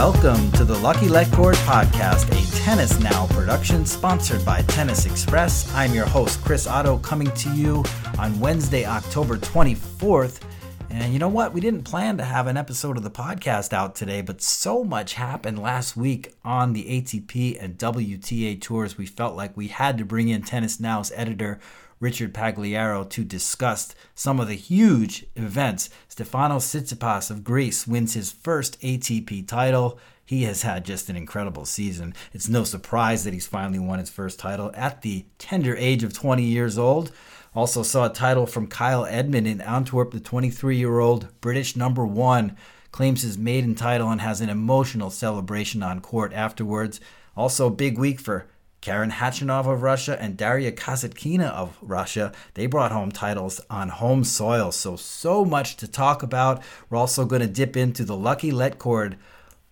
welcome to the Lucky Letcord podcast, a Tennis Now production sponsored by Tennis Express. I'm your host, Chris Oddo, coming to you on Wednesday, October 24th. And you know what? We didn't plan to have an episode of the podcast out today, but so much happened last week on the ATP and WTA tours. We felt like we had to bring in Tennis Now's editor, Richard Pagliaro to discuss some of the huge events. Stefanos Tsitsipas of Greece wins his first ATP title. He has had just an incredible season. It's no surprise that he's finally won his first title at the tender age of 20 years old. Also saw a title from Kyle Edmund in Antwerp, the 23 year old British number one. Claims his maiden title and has an emotional celebration on court afterwards. Also, big week for Karen Khachanov of Russia and Daria Kasatkina of Russia, they brought home titles on home soil. So, so much to talk about. We're also going to dip into the Lucky Letcord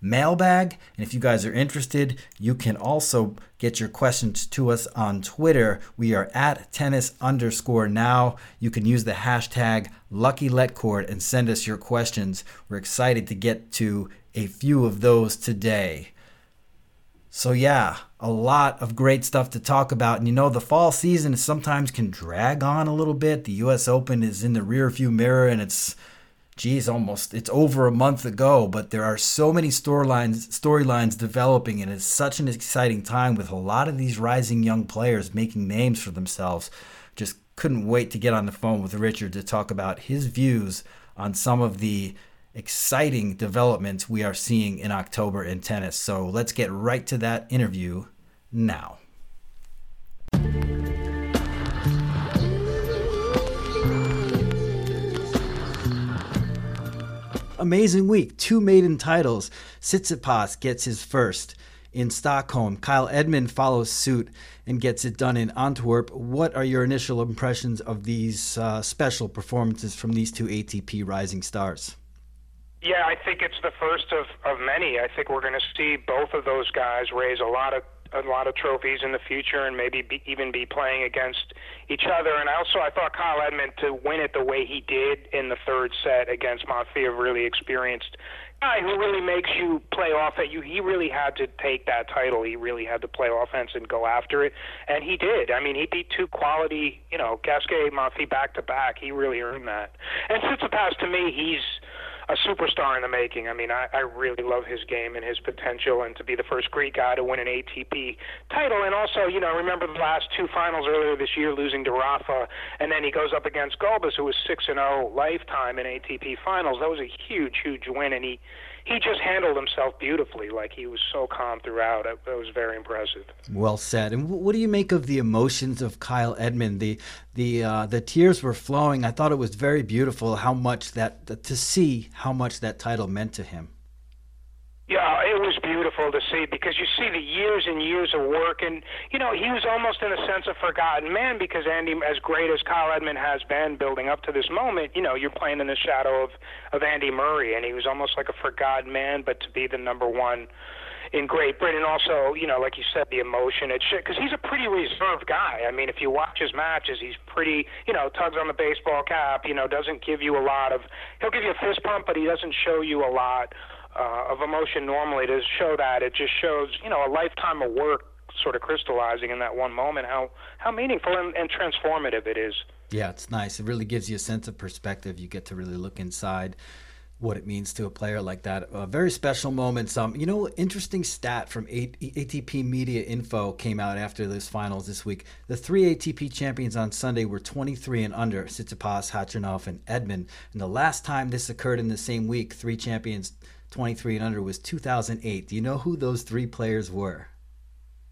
mailbag. And if you guys are interested, you can also get your questions to us on Twitter. We are at tennis underscore now. You can use the hashtag Lucky Let Cord and send us your questions. We're excited to get to a few of those today. So, yeah, a lot of great stuff to talk about. And you know, the fall season sometimes can drag on a little bit. The US Open is in the rearview mirror and it's, geez, almost, it's over a month ago. But there are so many storylines, storylines developing, and it's such an exciting time with a lot of these rising young players making names for themselves. Just couldn't wait to get on the phone with Richard to talk about his views on some of the exciting developments we are seeing in October in tennis. So let's get right to that interview now. Amazing week. Two maiden titles. Tsitsipas gets his first in Stockholm. Kyle Edmund follows suit and gets it done in Antwerp. What are your initial impressions of these uh, special performances from these two ATP rising stars? Yeah, I think it's the first of, of many. I think we're going to see both of those guys raise a lot of a lot of trophies in the future, and maybe be, even be playing against each other. And also, I thought Kyle Edmund to win it the way he did in the third set against Monfils, really experienced guy who really makes you play off at you. He really had to take that title. He really had to play offense and go after it, and he did. I mean, he beat two quality, you know, Gasquet, Monfils back to back. He really earned that. And Tsitsipas, to me, he's a superstar in the making. I mean, I, I really love his game and his potential, and to be the first Greek guy to win an ATP title. And also, you know, remember the last two finals earlier this year, losing to Rafa, and then he goes up against Gulbis, who was six and zero oh lifetime in ATP finals. That was a huge, huge win, and he he just handled himself beautifully. Like he was so calm throughout. It, it, was very impressive. Well said. And what do you make of the emotions of Kyle Edmund? The the uh, the tears were flowing. I thought it was very beautiful how much that to see how much that title meant to him. Yeah, it was beautiful to see because you see the years and years of work, and you know he was almost in a sense a forgotten man because Andy, as great as Kyle Edmund has been building up to this moment, you know you're playing in the shadow of of Andy Murray, and he was almost like a forgotten man. But to be the number one in Great Britain, also you know like you said, the emotion, it's because he's a pretty reserved guy. I mean, if you watch his matches, he's pretty, you know, tugs on the baseball cap, you know, doesn't give you a lot of. He'll give you a fist pump, but he doesn't show you a lot uh, of emotion normally to show that it just shows you know a lifetime of work sort of crystallizing in that one moment how how meaningful and, and transformative it is yeah it's nice it really gives you a sense of perspective you get to really look inside what it means to a player like that. A very special moments. Um, you know, interesting stat from ATP Media Info came out after this finals this week. The three ATP champions on Sunday were 23 and under: Tsitsipas, Khachanov, and Edmund. And the last time this occurred in the same week, three champions 23 and under was 2008. Do you know who those three players were?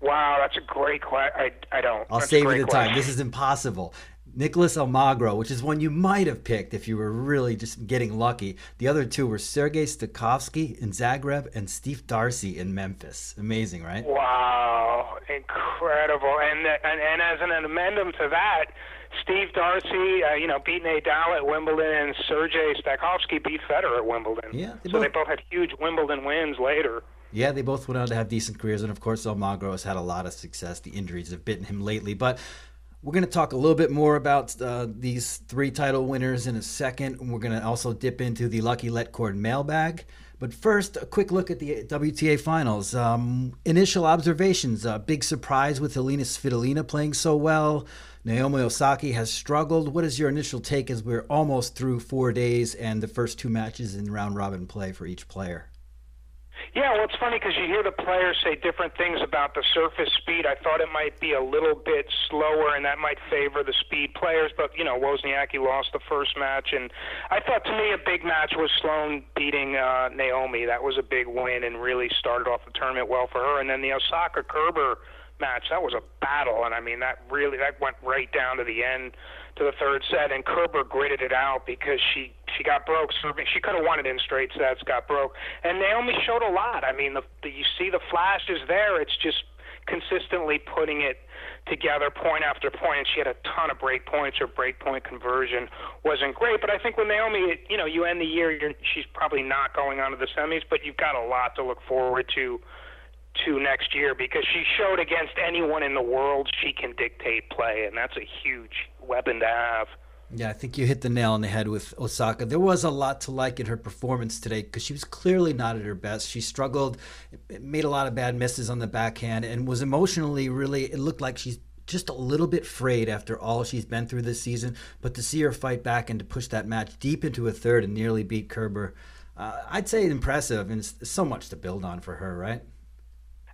Wow, that's a great question. I, I don't. I'll that's save you the time. This is impossible. Nicolas Almagro, which is one you might have picked if you were really just getting lucky. The other two were Sergei Stakhovsky in Zagreb and Steve Darcis in Memphis. Amazing, right? Wow, incredible. And and, and as an amendment to that, Steve Darcis, uh, you know, beat Nadal at Wimbledon, and Sergei Stakhovsky beat Federer at Wimbledon. Yeah, they so both, they both had huge Wimbledon wins later. Yeah, they both went on to have decent careers, and of course, Almagro has had a lot of success. The injuries have bitten him lately, but we're going to talk a little bit more about uh, these three title winners in a second. We're going to also dip into the Lucky Letcord mailbag. But first, a quick look at the WTA finals. Um, initial observations a big surprise with Elina Svitolina playing so well. Naomi Osaka has struggled. What is your initial take as we're almost through four days and the first two matches in round robin play for each player? Yeah, well, it's funny because you hear the players say different things about the surface speed. I thought it might be a little bit slower, and that might favor the speed players. But you know, Wozniacki lost the first match, and I thought to me a big match was Sloane beating uh, Naomi. That was a big win and really started off the tournament well for her. And then the Osaka Kerber match, that was a battle, and I mean that really that went right down to the end to the third set, and Kerber gritted it out because she she got broke serving. She could have won it in straight sets, got broke, and Naomi showed a lot. I mean, the, the you see the flashes there. It's just consistently putting it together point after point, and she had a ton of break points. Her break point conversion wasn't great, but I think with Naomi, you know, you end the year, she's probably not going on to the semis, but you've got a lot to look forward to to next year because she showed against anyone in the world she can dictate play, and that's a huge weapon to have. Yeah, I think you hit the nail on the head with Osaka. There was a lot to like in her performance today because she was clearly not at her best. She struggled, made a lot of bad misses on the backhand, and was emotionally really, it looked like she's just a little bit frayed after all she's been through this season. But to see her fight back and to push that match deep into a third and nearly beat Kerber, uh, I'd say impressive, and so much to build on for her, right?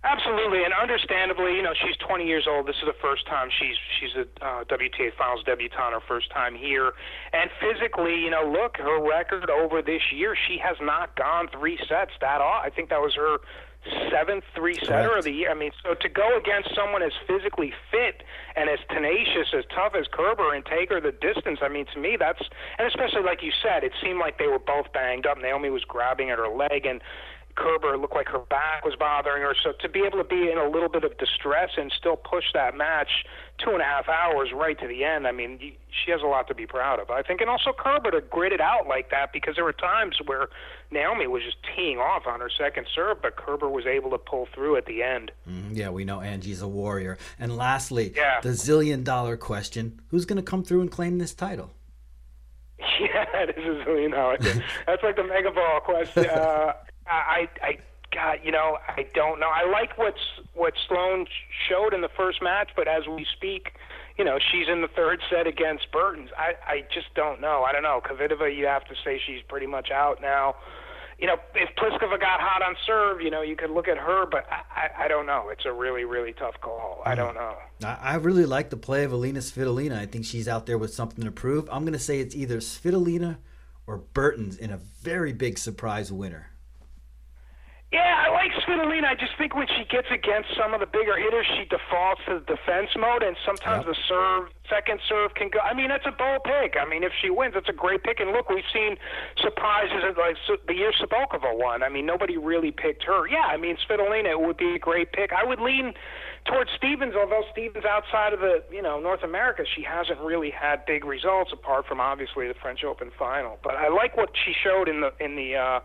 Absolutely, and understandably, you know, she's 20 years old. This is the first time she's she's a uh, WTA Finals debutante, her first time here. And physically, you know, look, her record over this year, she has not gone three sets that all. I think that was her seventh three setter of the year. I mean, so to go against someone as physically fit and as tenacious, as tough as Kerber, and take her the distance, I mean, to me, that's and especially like you said, it seemed like they were both banged up. Naomi was grabbing at her leg, and Kerber looked like her back was bothering her. So to be able to be in a little bit of distress and still push that match two and a half hours right to the end, I mean, she has a lot to be proud of, I think. And also Kerber to grit it out like that because there were times where Naomi was just teeing off on her second serve, but Kerber was able to pull through at the end. Mm, yeah, we know Angie's a warrior. And lastly, yeah. the zillion dollar question who's going to come through and claim this title? Yeah, this is a zillion dollar. That's like the mega ball question. Uh, I, I, God, you know, I don't know. I like what's what Sloane showed in the first match, but as we speak, you know, she's in the third set against Bertens. I, I just don't know. I don't know. Kvitova, you have to say she's pretty much out now. You know, if Pliskova got hot on serve, you know, you could look at her, but I, I, I don't know. It's a really, really tough call. I don't know. I, I really like the play of Elina Svitolina. I think she's out there with something to prove. I'm going to say it's either Svitolina or Bertens in a very big surprise winner. Yeah, I like Svitolina. I just think when she gets against some of the bigger hitters, she defaults to the defense mode, and sometimes yep. the serve, second serve can go. I mean, that's a bold pick. I mean, if she wins, it's a great pick. And look, we've seen surprises like the year Cibulkova won. I mean, nobody really picked her. Yeah, I mean, Svitolina would be a great pick. I would lean towards Stevens, although Stevens outside of the you know North America, she hasn't really had big results apart from obviously the French Open final. But I like what she showed in the in the. uh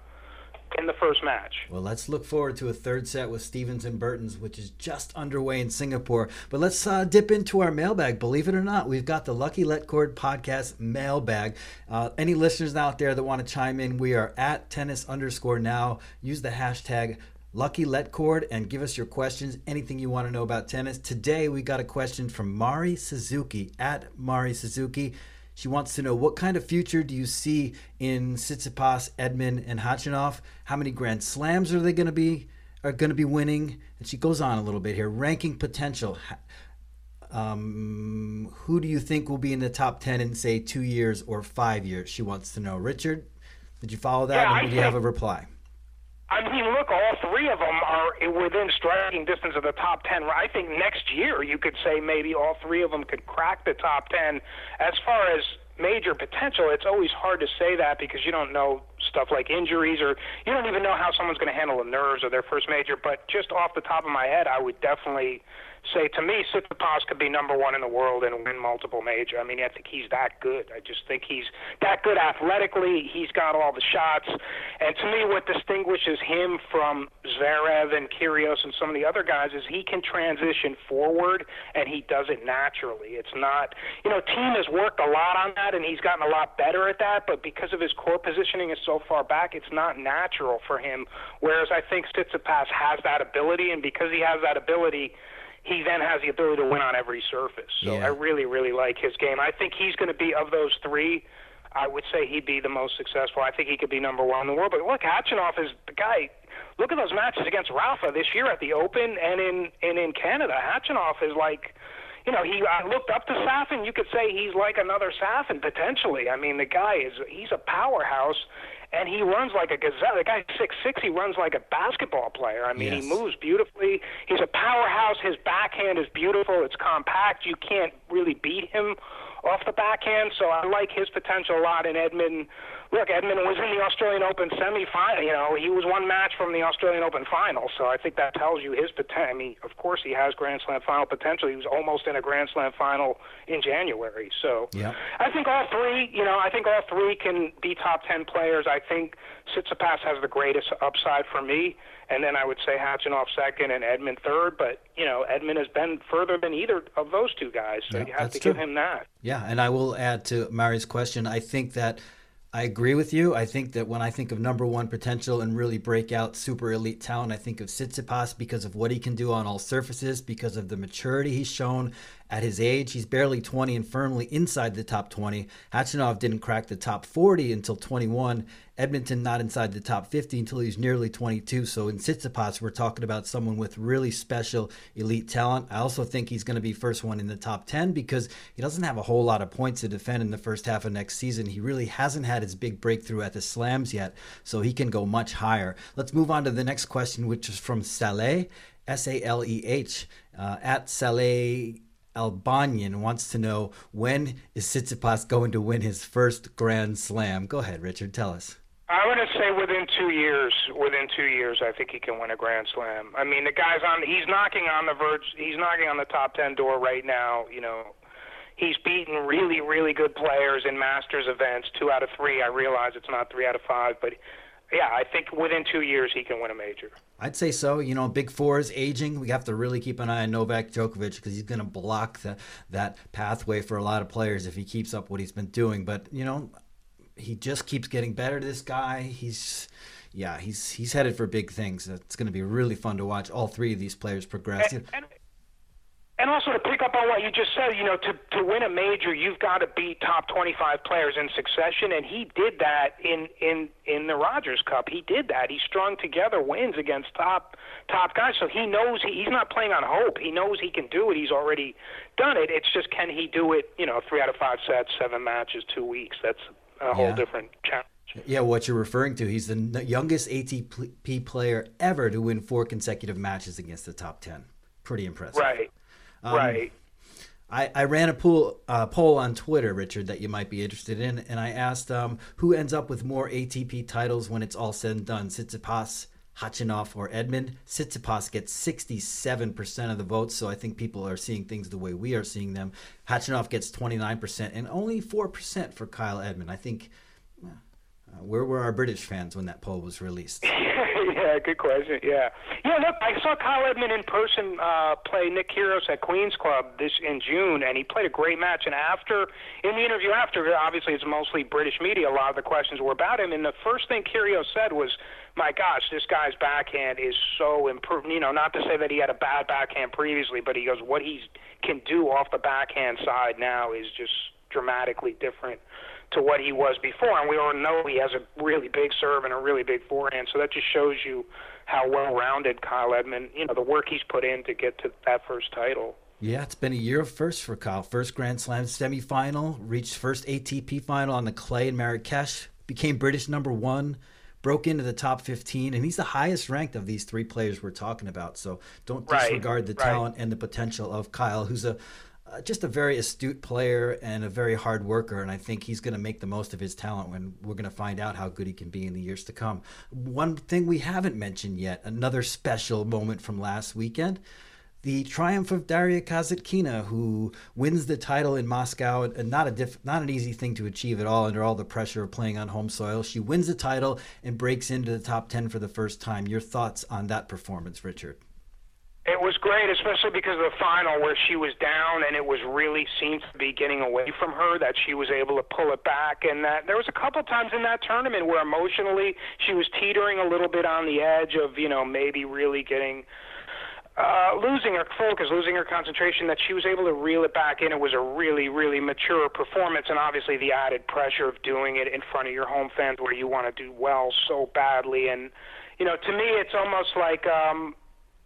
in the first match. Well, let's look forward to a third set with Stevens and Bertens, which is just underway in Singapore. But let's uh, dip into our mailbag. Believe it or not, we've got the Lucky Let Cord podcast mailbag. Uh, any listeners out there that want to chime in, we are at tennis underscore now. Use the hashtag Lucky Let Cord and give us your questions, anything you want to know about tennis. Today, we got a question from Mari Suzuki at Mari Suzuki. She wants to know what kind of future do you see in Tsitsipas, Edmund, and Khachanov? How many Grand Slams are they going to be are going to be winning? And she goes on a little bit here. Ranking potential. Um, who do you think will be in the top ten in say two years or five years? She wants to know. Richard, did you follow that? Yeah, and do you have a reply? I mean, look, all three of them are within striking distance of the top 10. I think next year you could say maybe all three of them could crack the top 10. As far as major potential, it's always hard to say that because you don't know stuff like injuries or you don't even know how someone's going to handle the nerves of their first major. But just off the top of my head, I would definitely say to me, Tsitsipas could be number one in the world and win multiple major. I mean, I think he's that good. I just think he's that good athletically. He's got all the shots, and to me, what distinguishes him from Zverev and Kyrgios and some of the other guys is he can transition forward and he does it naturally. It's not, you know, Thiem has worked a lot on that and he's gotten a lot better at that, but because of his core positioning is so far back, it's not natural for him. Whereas I think Tsitsipas has that ability, and because he has that ability he then has the ability to win on every surface. So yeah. I really, really like his game. I think he's going to be of those three. I would say he'd be the most successful. I think he could be number one in the world. But look, Khachanov is the guy. Look at those matches against Rafa this year at the Open and in and in Canada. Khachanov is like, you know, he I looked up to Safin. You could say he's like another Safin potentially. I mean, the guy is he's a powerhouse and he runs like a gazelle. The guy's six six. He runs like a basketball player. I mean, yes. he moves beautifully. He's a powerhouse. His backhand is beautiful. It's compact. You can't really beat him off the backhand. So I like his potential a lot. in Edmund look, Edmund was in the Australian Open semifinal. You know, he was one match from the Australian Open final. So I think that tells you his potential. I mean, of course, he has Grand Slam final potential. He was almost in a Grand Slam final in January. So yeah. I think all three. You know, I think all three can be top ten players. I think Tsitsipas has the greatest upside for me. And then I would say Khachanov second and Edmund third. But, you know, Edmund has been further than either of those two guys. So yeah, you have to true. give him that. Yeah. And I will add to Mari's question I think that I agree with you. I think that when I think of number one potential and really breakout super elite talent, I think of Tsitsipas because of what he can do on all surfaces, because of the maturity he's shown, at his age. He's barely 20 and firmly inside the top 20. Khachanov didn't crack the top 40 until 21. Edmonton not inside the top 50 until he's nearly 22. So in Tsitsipas, we're talking about someone with really special elite talent. I also think he's going to be first one in the top 10 because he doesn't have a whole lot of points to defend in the first half of next season. He really hasn't had his big breakthrough at the slams yet, so he can go much higher. Let's move on to the next question, which is from Saleh, S A L E H, uh, at Saleh Albanian wants to know when is Tsitsipas going to win his first Grand Slam? Go ahead, Richard. Tell us. I want to say within two years. Within two years, I think he can win a Grand Slam. I mean, the guy's on. He's knocking on the verge. He's knocking on the top ten door right now. You know, he's beaten really, really good players in Masters events. Two out of three. I realize it's not three out of five, but yeah, I think within two years he can win a major. I'd say so. You know, Big Four is aging. We have to really keep an eye on Novak Djokovic because he's going to block the, that pathway for a lot of players if he keeps up what he's been doing. But you know, he just keeps getting better. This guy, he's yeah, he's he's headed for big things. It's going to be really fun to watch all three of these players progress. And, and, and also to pick up on what you just said, you know, to to win a major, you've got to beat top 25 players in succession, and he did that in in in the Rogers Cup. He did that. He strung together wins against top top guys, so he knows he, he's not playing on hope. He knows he can do it. He's already done it. It's just can he do it? You know, three out of five sets, seven matches, two weeks. That's a whole yeah. different challenge. Yeah, what you're referring to, he's the youngest ATP player ever to win four consecutive matches against the top 10. Pretty impressive. Right. Um, right. I, I ran a poll, uh, poll on Twitter, Richard, that you might be interested in, and I asked um, who ends up with more ATP titles when it's all said and done, Tsitsipas, Khachanov, or Edmund. Tsitsipas gets 67% of the votes, so I think people are seeing things the way we are seeing them. Khachanov gets 29%, and only 4% for Kyle Edmund. I think uh, where were our British fans when that poll was released? yeah, good question. Yeah, yeah. Look, I saw Kyle Edmund in person uh, play Nick Kyrgios at Queens Club this in June, and he played a great match. And after, in the interview after, obviously it's mostly British media. A lot of the questions were about him, and the first thing Kyrgios said was, "My gosh, this guy's backhand is so improved." You know, not to say that he had a bad backhand previously, but he goes, "What he can do off the backhand side now is just dramatically different." to what he was before. And we all know he has a really big serve and a really big forehand. So that just shows you how well rounded Kyle Edmund, you know, the work he's put in to get to that first title. Yeah, it's been a year of firsts for Kyle. First Grand Slam semifinal, reached first ATP final on the clay in Marrakesh, became British number one, broke into the top 15, and he's the highest ranked of these three players we're talking about. So don't disregard right, the talent and the potential of Kyle, who's a uh, just a very astute player and a very hard worker. And I think he's going to make the most of his talent when we're going to find out how good he can be in the years to come. One thing we haven't mentioned yet, another special moment from last weekend. the triumph of Daria Kasatkina, who wins the title in Moscow, and not a diff, not an easy thing to achieve at all under all the pressure of playing on home soil. She wins the title and breaks into the top ten for the first time. Your thoughts on that performance, Richard? It was great, especially because of the final where she was down and it was really seemed to be getting away from her that she was able to pull it back and that there was a couple times in that tournament where emotionally she was teetering a little bit on the edge of, you know, maybe really getting uh, losing her focus, losing her concentration, that she was able to reel it back in. It was a really, really mature performance, and obviously the added pressure of doing it in front of your home fans where you want to do well so badly. And, you know, to me, it's almost like um,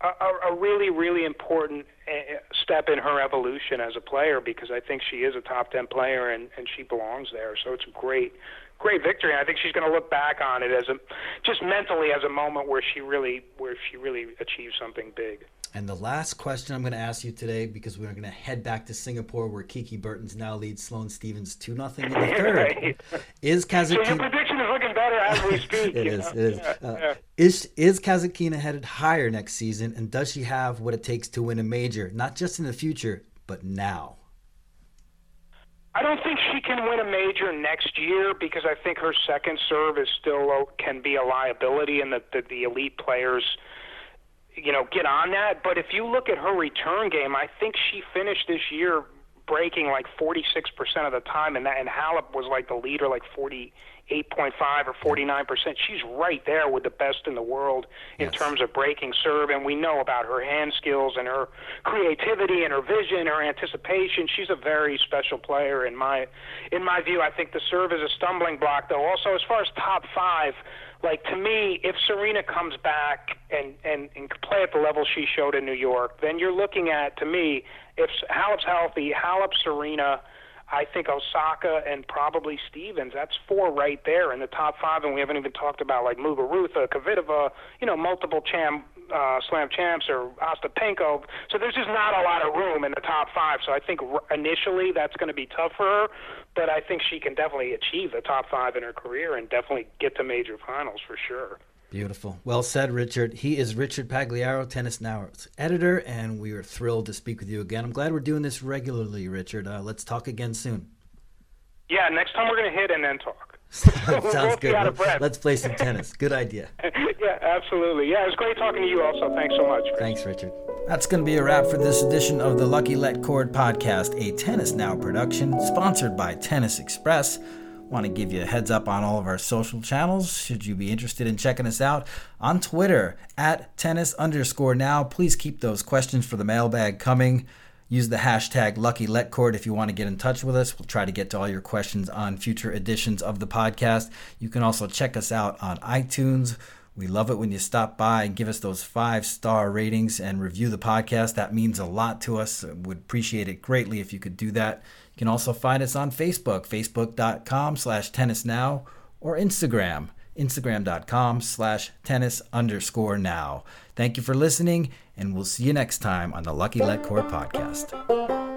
a, a really, really important uh, step in her evolution as a player because I think she is a top 10 player and, and she belongs there. So it's a great, great victory. And I think she's going to look back on it as a, just mentally as a moment where she really, where she really achieved something big. And the last question I'm going to ask you today, because we're going to head back to Singapore, where Kiki Bertens now leads Sloane Stevens two nothing in the third, right. is Kasatkina? So your prediction is looking better as we speak. it is. Know? It is. Yeah, uh, yeah. Is is headed higher next season, and does she have what it takes to win a major, not just in the future, but now? I don't think she can win a major next year because I think her second serve is still can be a liability, and that the, the elite players you know, get on that. But if you look at her return game, I think she finished this year breaking like 46% of the time, and that and Halep was like the leader, like 48.5 or 49%. She's right there with the best in the world in yes. terms of breaking serve, and we know about her hand skills and her creativity and her vision, her anticipation. She's a very special player in my in my view. I think the serve is a stumbling block, though. Also, as far as top five like to me, if Serena comes back and, and and can play at the level she showed in New York, then you're looking at to me if Halep's healthy, Halep, Serena, I think Osaka and probably Stevens. That's four right there in the top five, and we haven't even talked about like Muguruza, Kvitova, you know, multiple champ uh, slam champs or Ostapenko. So there's just not a lot of room in the top five. So I think initially that's going to be tough for her, but I think she can definitely achieve the top five in her career and definitely get to major finals for sure. Beautiful. Well said, Richard. He is Richard Pagliaro, Tennis Now's editor, and we are thrilled to speak with you again. I'm glad we're doing this regularly, Richard. Uh, let's talk again soon. Yeah, next time we're going to hit and then talk. Sounds good. Let's play some tennis. Good idea. yeah, absolutely. Yeah, it was great talking to you also. Thanks so much. Chris. Thanks, Richard. That's going to be a wrap for this edition of the Lucky Let Cord podcast, a Tennis Now production sponsored by Tennis Express. Want to give you a heads up on all of our social channels. Should you be interested in checking us out on Twitter at tennis underscore now, please keep those questions for the mailbag coming. Use the hashtag LuckyLetCord if you want to get in touch with us. We'll try to get to all your questions on future editions of the podcast. You can also check us out on iTunes. We love it when you stop by and give us those five star ratings and review the podcast. That means a lot to us. Would appreciate it greatly if you could do that. You can also find us on Facebook, facebook.com slash tennis now, or Instagram, instagram.com slash tennis underscore now. Thank you for listening, and we'll see you next time on the Lucky Let podcast.